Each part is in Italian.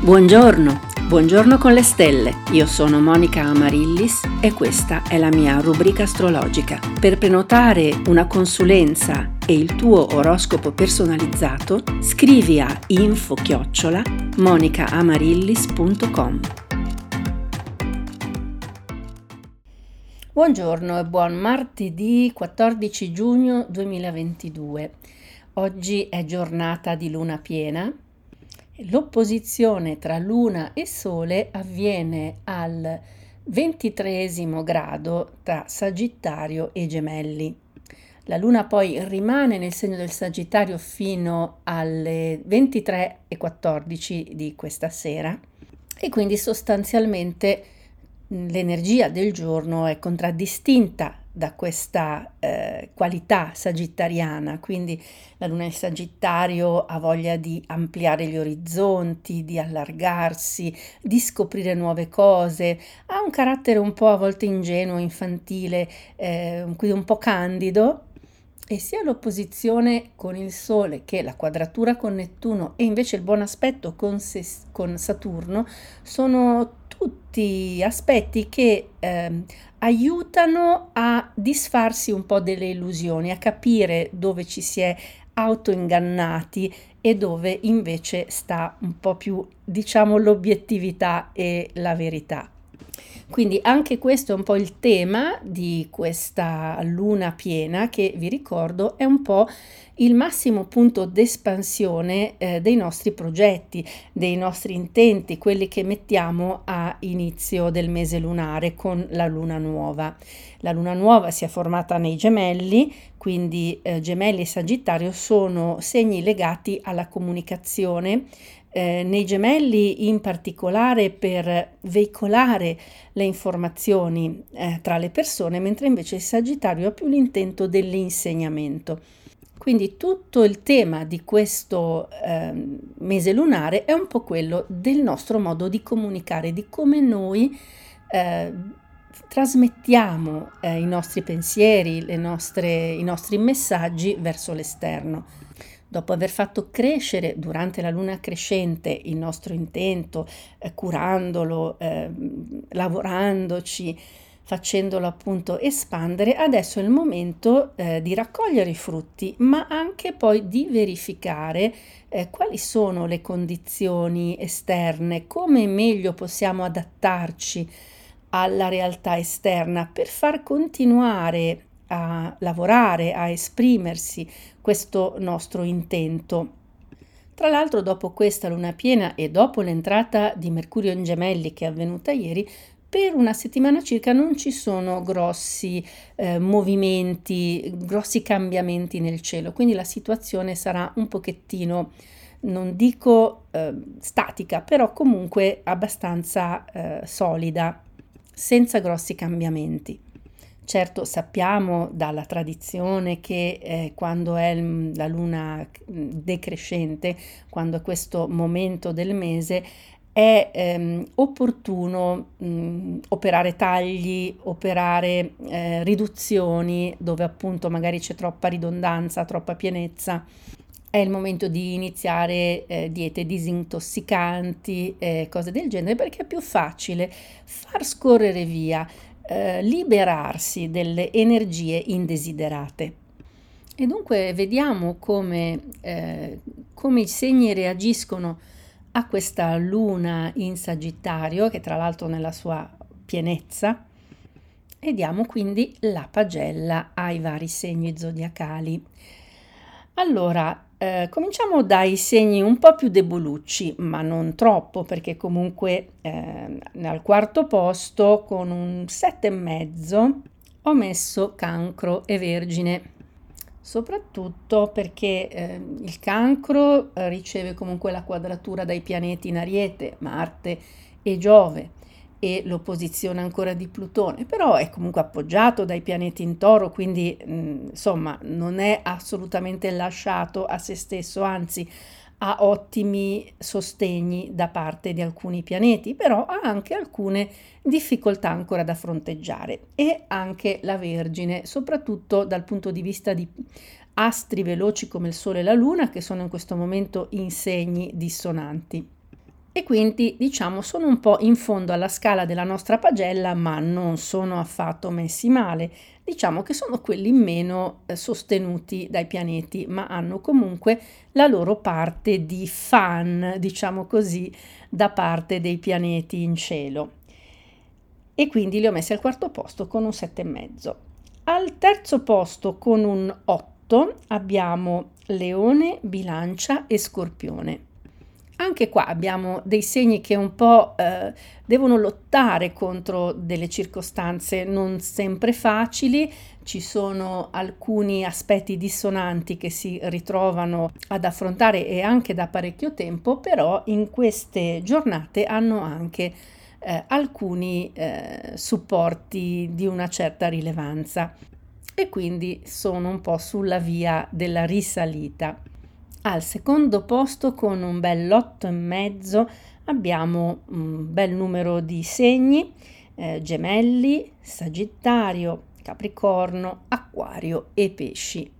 Buongiorno, buongiorno con le stelle. Io sono Monica Amarillis e questa è la mia rubrica astrologica. Per prenotare una consulenza e il tuo oroscopo personalizzato, scrivi a info-chiocciola monicaamarillis.com. Buongiorno e buon martedì 14 giugno 2022. Oggi è giornata di luna piena L'opposizione tra Luna e Sole avviene al ventitreesimo grado tra Sagittario e Gemelli. La Luna poi rimane nel segno del Sagittario fino alle 23.14 di questa sera e quindi sostanzialmente l'energia del giorno è contraddistinta da questa eh, qualità sagittariana, quindi la luna in Sagittario ha voglia di ampliare gli orizzonti, di allargarsi, di scoprire nuove cose, ha un carattere un po' a volte ingenuo, infantile, eh, un po' candido, e sia l'opposizione con il Sole che la quadratura con Nettuno e invece il buon aspetto con, Ses- con Saturno sono tutti aspetti che eh, aiutano a disfarsi un po' delle illusioni, a capire dove ci si è autoingannati e dove invece sta un po' più, diciamo, l'obiettività e la verità. Quindi anche questo è un po' il tema di questa luna piena che vi ricordo è un po' il massimo punto d'espansione eh, dei nostri progetti, dei nostri intenti, quelli che mettiamo a inizio del mese lunare con la luna nuova. La luna nuova si è formata nei gemelli, quindi eh, gemelli e sagittario sono segni legati alla comunicazione, eh, nei gemelli in particolare per veicolare le informazioni eh, tra le persone, mentre invece il Sagittario ha più l'intento dell'insegnamento. Quindi tutto il tema di questo eh, mese lunare è un po' quello del nostro modo di comunicare, di come noi eh, trasmettiamo eh, i nostri pensieri, nostre, i nostri messaggi verso l'esterno. Dopo aver fatto crescere durante la luna crescente il nostro intento, eh, curandolo, eh, lavorandoci, facendolo appunto espandere, adesso è il momento eh, di raccogliere i frutti, ma anche poi di verificare eh, quali sono le condizioni esterne, come meglio possiamo adattarci alla realtà esterna per far continuare a lavorare, a esprimersi questo nostro intento. Tra l'altro, dopo questa luna piena e dopo l'entrata di Mercurio in gemelli che è avvenuta ieri, per una settimana circa non ci sono grossi eh, movimenti, grossi cambiamenti nel cielo, quindi la situazione sarà un pochettino, non dico eh, statica, però comunque abbastanza eh, solida, senza grossi cambiamenti. Certo sappiamo dalla tradizione che eh, quando è la luna decrescente, quando è questo momento del mese, è ehm, opportuno mh, operare tagli, operare eh, riduzioni dove appunto magari c'è troppa ridondanza, troppa pienezza. È il momento di iniziare eh, diete disintossicanti, eh, cose del genere, perché è più facile far scorrere via eh, liberarsi delle energie indesiderate. E dunque vediamo come, eh, come i segni reagiscono a questa luna in Sagittario, che tra l'altro nella sua pienezza, e diamo quindi la pagella ai vari segni zodiacali. Allora, eh, cominciamo dai segni un po' più debolucci, ma non troppo, perché comunque eh, al quarto posto con un 7,5 ho messo cancro e vergine, soprattutto perché eh, il cancro eh, riceve comunque la quadratura dai pianeti in Ariete, Marte e Giove e l'opposizione ancora di Plutone, però è comunque appoggiato dai pianeti in toro, quindi mh, insomma non è assolutamente lasciato a se stesso, anzi ha ottimi sostegni da parte di alcuni pianeti, però ha anche alcune difficoltà ancora da fronteggiare e anche la Vergine, soprattutto dal punto di vista di astri veloci come il Sole e la Luna, che sono in questo momento in segni dissonanti. E quindi diciamo sono un po' in fondo alla scala della nostra pagella, ma non sono affatto messi male. Diciamo che sono quelli meno eh, sostenuti dai pianeti, ma hanno comunque la loro parte di fan, diciamo così, da parte dei pianeti in cielo. E quindi li ho messi al quarto posto con un 7,5. Al terzo posto con un 8 abbiamo Leone, Bilancia e Scorpione. Anche qua abbiamo dei segni che un po' eh, devono lottare contro delle circostanze non sempre facili, ci sono alcuni aspetti dissonanti che si ritrovano ad affrontare e anche da parecchio tempo, però in queste giornate hanno anche eh, alcuni eh, supporti di una certa rilevanza e quindi sono un po' sulla via della risalita. Al secondo posto con un bel e mezzo abbiamo un bel numero di segni, eh, gemelli, sagittario, capricorno, acquario e pesci.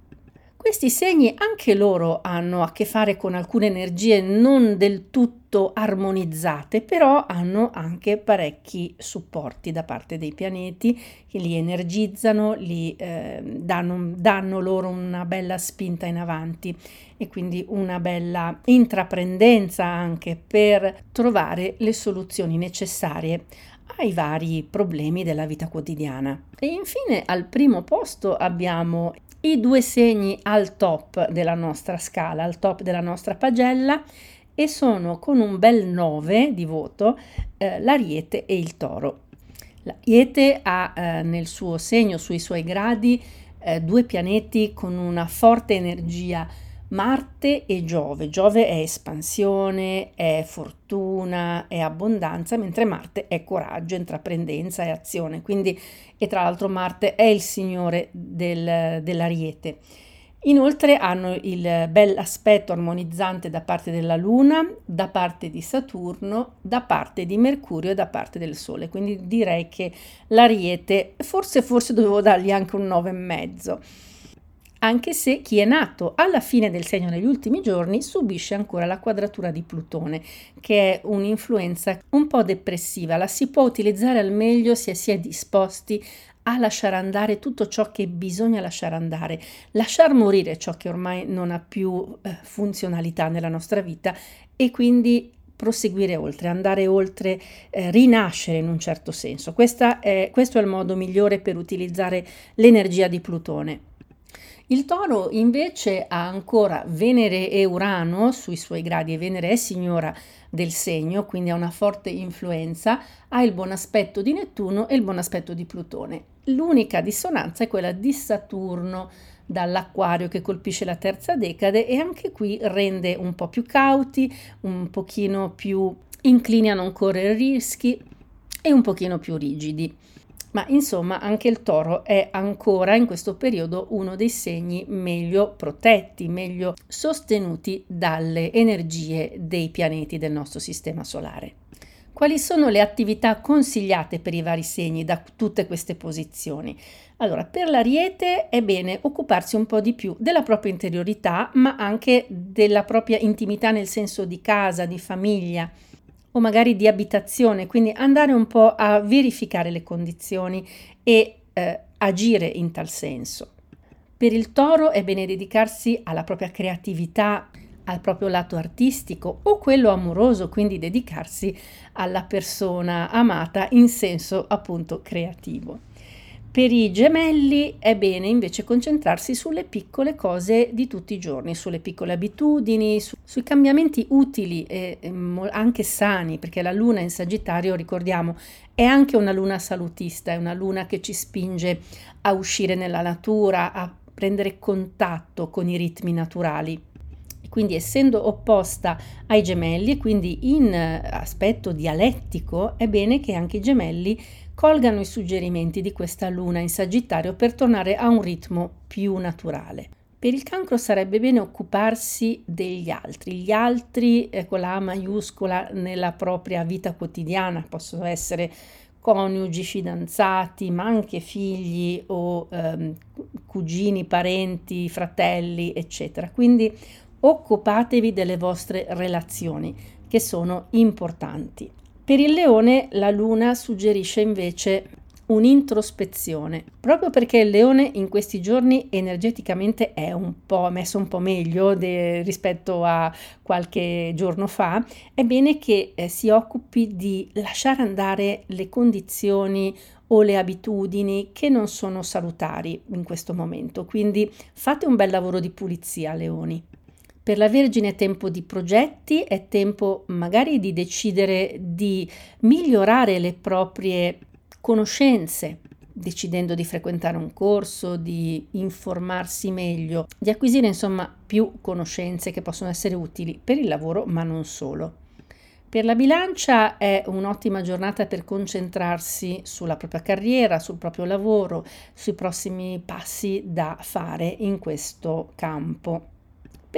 Questi segni anche loro hanno a che fare con alcune energie non del tutto armonizzate, però hanno anche parecchi supporti da parte dei pianeti che li energizzano, li eh, danno, danno loro una bella spinta in avanti e quindi una bella intraprendenza anche per trovare le soluzioni necessarie ai vari problemi della vita quotidiana. E infine al primo posto abbiamo i due segni al top della nostra scala, al top della nostra pagella e sono con un bel 9 di voto eh, l'ariete e il toro. L'ariete ha eh, nel suo segno, sui suoi gradi, eh, due pianeti con una forte energia Marte e Giove. Giove è espansione, è fortuna, è abbondanza, mentre Marte è coraggio, intraprendenza e azione. Quindi, e tra l'altro Marte è il signore del, dell'ariete. Inoltre hanno il bel aspetto armonizzante da parte della Luna, da parte di Saturno, da parte di Mercurio e da parte del Sole. Quindi direi che l'Ariete, forse, forse dovevo dargli anche un 9,5 anche se chi è nato alla fine del segno negli ultimi giorni subisce ancora la quadratura di Plutone, che è un'influenza un po' depressiva, la si può utilizzare al meglio se si è disposti a lasciare andare tutto ciò che bisogna lasciare andare, lasciar morire ciò che ormai non ha più eh, funzionalità nella nostra vita e quindi proseguire oltre, andare oltre, eh, rinascere in un certo senso. È, questo è il modo migliore per utilizzare l'energia di Plutone. Il toro invece ha ancora Venere e Urano sui suoi gradi e Venere è signora del segno, quindi ha una forte influenza, ha il buon aspetto di Nettuno e il buon aspetto di Plutone. L'unica dissonanza è quella di Saturno dall'acquario che colpisce la terza decade e anche qui rende un po' più cauti, un pochino più inclini a non correre rischi e un pochino più rigidi ma insomma anche il toro è ancora in questo periodo uno dei segni meglio protetti, meglio sostenuti dalle energie dei pianeti del nostro sistema solare. Quali sono le attività consigliate per i vari segni da tutte queste posizioni? Allora, per l'ariete è bene occuparsi un po' di più della propria interiorità, ma anche della propria intimità nel senso di casa, di famiglia, o magari di abitazione, quindi andare un po' a verificare le condizioni e eh, agire in tal senso. Per il toro è bene dedicarsi alla propria creatività, al proprio lato artistico o quello amoroso, quindi dedicarsi alla persona amata in senso appunto creativo. Per i gemelli è bene invece concentrarsi sulle piccole cose di tutti i giorni, sulle piccole abitudini, su, sui cambiamenti utili e, e anche sani, perché la luna in Sagittario, ricordiamo, è anche una luna salutista, è una luna che ci spinge a uscire nella natura, a prendere contatto con i ritmi naturali. Quindi essendo opposta ai gemelli e quindi in aspetto dialettico, è bene che anche i gemelli colgano i suggerimenti di questa luna in Sagittario per tornare a un ritmo più naturale. Per il cancro sarebbe bene occuparsi degli altri, gli altri eh, con la A maiuscola nella propria vita quotidiana, possono essere coniugi, fidanzati, ma anche figli o ehm, cugini, parenti, fratelli, eccetera. Quindi occupatevi delle vostre relazioni, che sono importanti. Per il leone la luna suggerisce invece un'introspezione, proprio perché il leone in questi giorni energeticamente è un po' messo un po' meglio de, rispetto a qualche giorno fa, è bene che eh, si occupi di lasciare andare le condizioni o le abitudini che non sono salutari in questo momento. Quindi fate un bel lavoro di pulizia, leoni. Per la Vergine è tempo di progetti, è tempo magari di decidere di migliorare le proprie conoscenze, decidendo di frequentare un corso, di informarsi meglio, di acquisire insomma più conoscenze che possono essere utili per il lavoro, ma non solo. Per la bilancia è un'ottima giornata per concentrarsi sulla propria carriera, sul proprio lavoro, sui prossimi passi da fare in questo campo.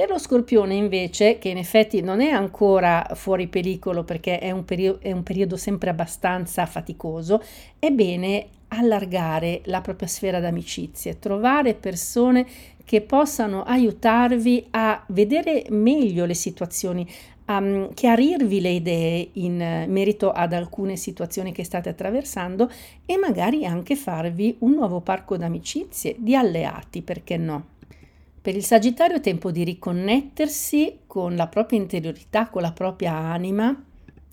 Per lo scorpione invece, che in effetti non è ancora fuori pericolo perché è un, perio- è un periodo sempre abbastanza faticoso, è bene allargare la propria sfera d'amicizie, trovare persone che possano aiutarvi a vedere meglio le situazioni, a um, chiarirvi le idee in merito ad alcune situazioni che state attraversando e magari anche farvi un nuovo parco d'amicizie, di alleati, perché no? Per il Sagittario è tempo di riconnettersi con la propria interiorità, con la propria anima,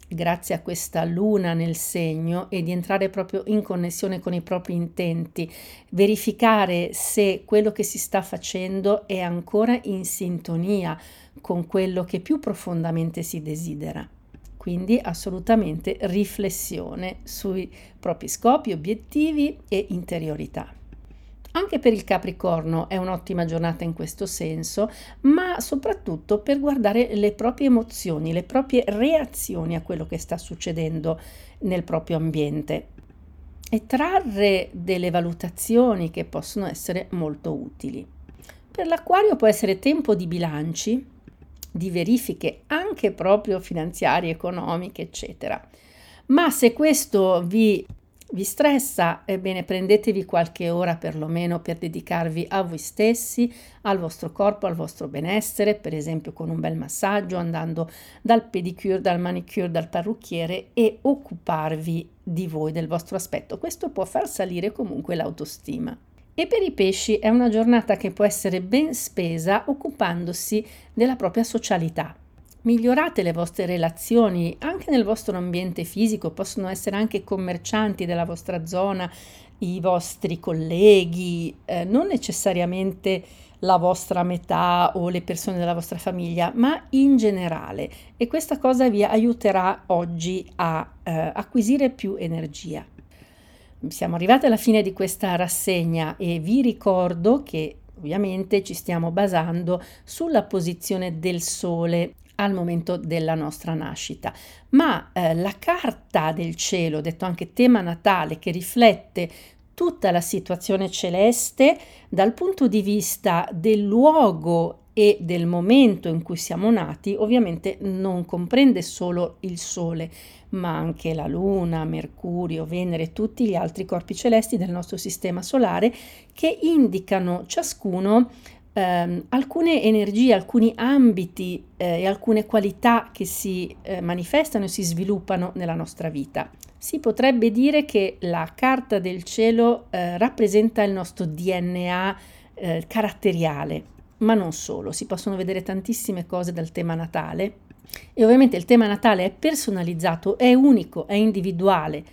grazie a questa luna nel segno e di entrare proprio in connessione con i propri intenti, verificare se quello che si sta facendo è ancora in sintonia con quello che più profondamente si desidera. Quindi assolutamente riflessione sui propri scopi, obiettivi e interiorità. Anche per il Capricorno è un'ottima giornata in questo senso, ma soprattutto per guardare le proprie emozioni, le proprie reazioni a quello che sta succedendo nel proprio ambiente e trarre delle valutazioni che possono essere molto utili. Per l'Aquario può essere tempo di bilanci, di verifiche anche proprio finanziarie, economiche, eccetera. Ma se questo vi vi stressa? Ebbene, prendetevi qualche ora perlomeno per dedicarvi a voi stessi, al vostro corpo, al vostro benessere, per esempio con un bel massaggio, andando dal pedicure, dal manicure, dal parrucchiere e occuparvi di voi, del vostro aspetto. Questo può far salire comunque l'autostima. E per i pesci è una giornata che può essere ben spesa occupandosi della propria socialità migliorate le vostre relazioni anche nel vostro ambiente fisico, possono essere anche commercianti della vostra zona, i vostri colleghi, eh, non necessariamente la vostra metà o le persone della vostra famiglia, ma in generale. E questa cosa vi aiuterà oggi a eh, acquisire più energia. Siamo arrivati alla fine di questa rassegna e vi ricordo che ovviamente ci stiamo basando sulla posizione del Sole al momento della nostra nascita. Ma eh, la carta del cielo, detto anche tema natale, che riflette tutta la situazione celeste dal punto di vista del luogo e del momento in cui siamo nati, ovviamente non comprende solo il Sole, ma anche la Luna, Mercurio, Venere e tutti gli altri corpi celesti del nostro sistema solare che indicano ciascuno ehm, alcune energie, alcuni ambiti eh, e alcune qualità che si eh, manifestano e si sviluppano nella nostra vita. Si potrebbe dire che la carta del cielo eh, rappresenta il nostro DNA eh, caratteriale, ma non solo, si possono vedere tantissime cose dal tema natale e ovviamente il tema natale è personalizzato, è unico, è individuale,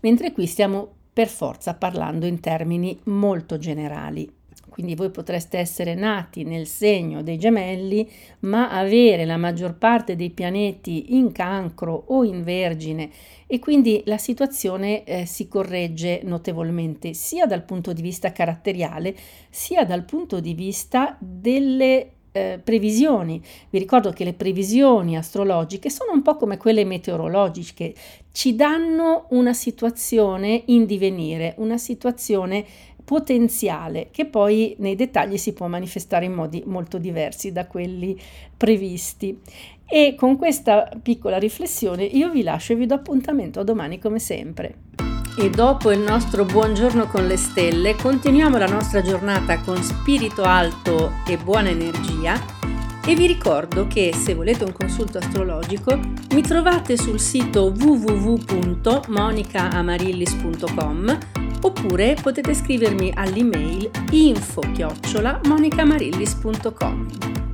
mentre qui stiamo per forza parlando in termini molto generali. Quindi voi potreste essere nati nel segno dei gemelli, ma avere la maggior parte dei pianeti in cancro o in vergine e quindi la situazione eh, si corregge notevolmente sia dal punto di vista caratteriale sia dal punto di vista delle eh, previsioni. Vi ricordo che le previsioni astrologiche sono un po' come quelle meteorologiche, ci danno una situazione in divenire, una situazione potenziale che poi nei dettagli si può manifestare in modi molto diversi da quelli previsti. E con questa piccola riflessione io vi lascio e vi do appuntamento a domani come sempre. E dopo il nostro buongiorno con le stelle, continuiamo la nostra giornata con spirito alto e buona energia E vi ricordo che se volete un consulto astrologico mi trovate sul sito www.monicaamarillis.com oppure potete scrivermi all'email info-monicamarillis.com.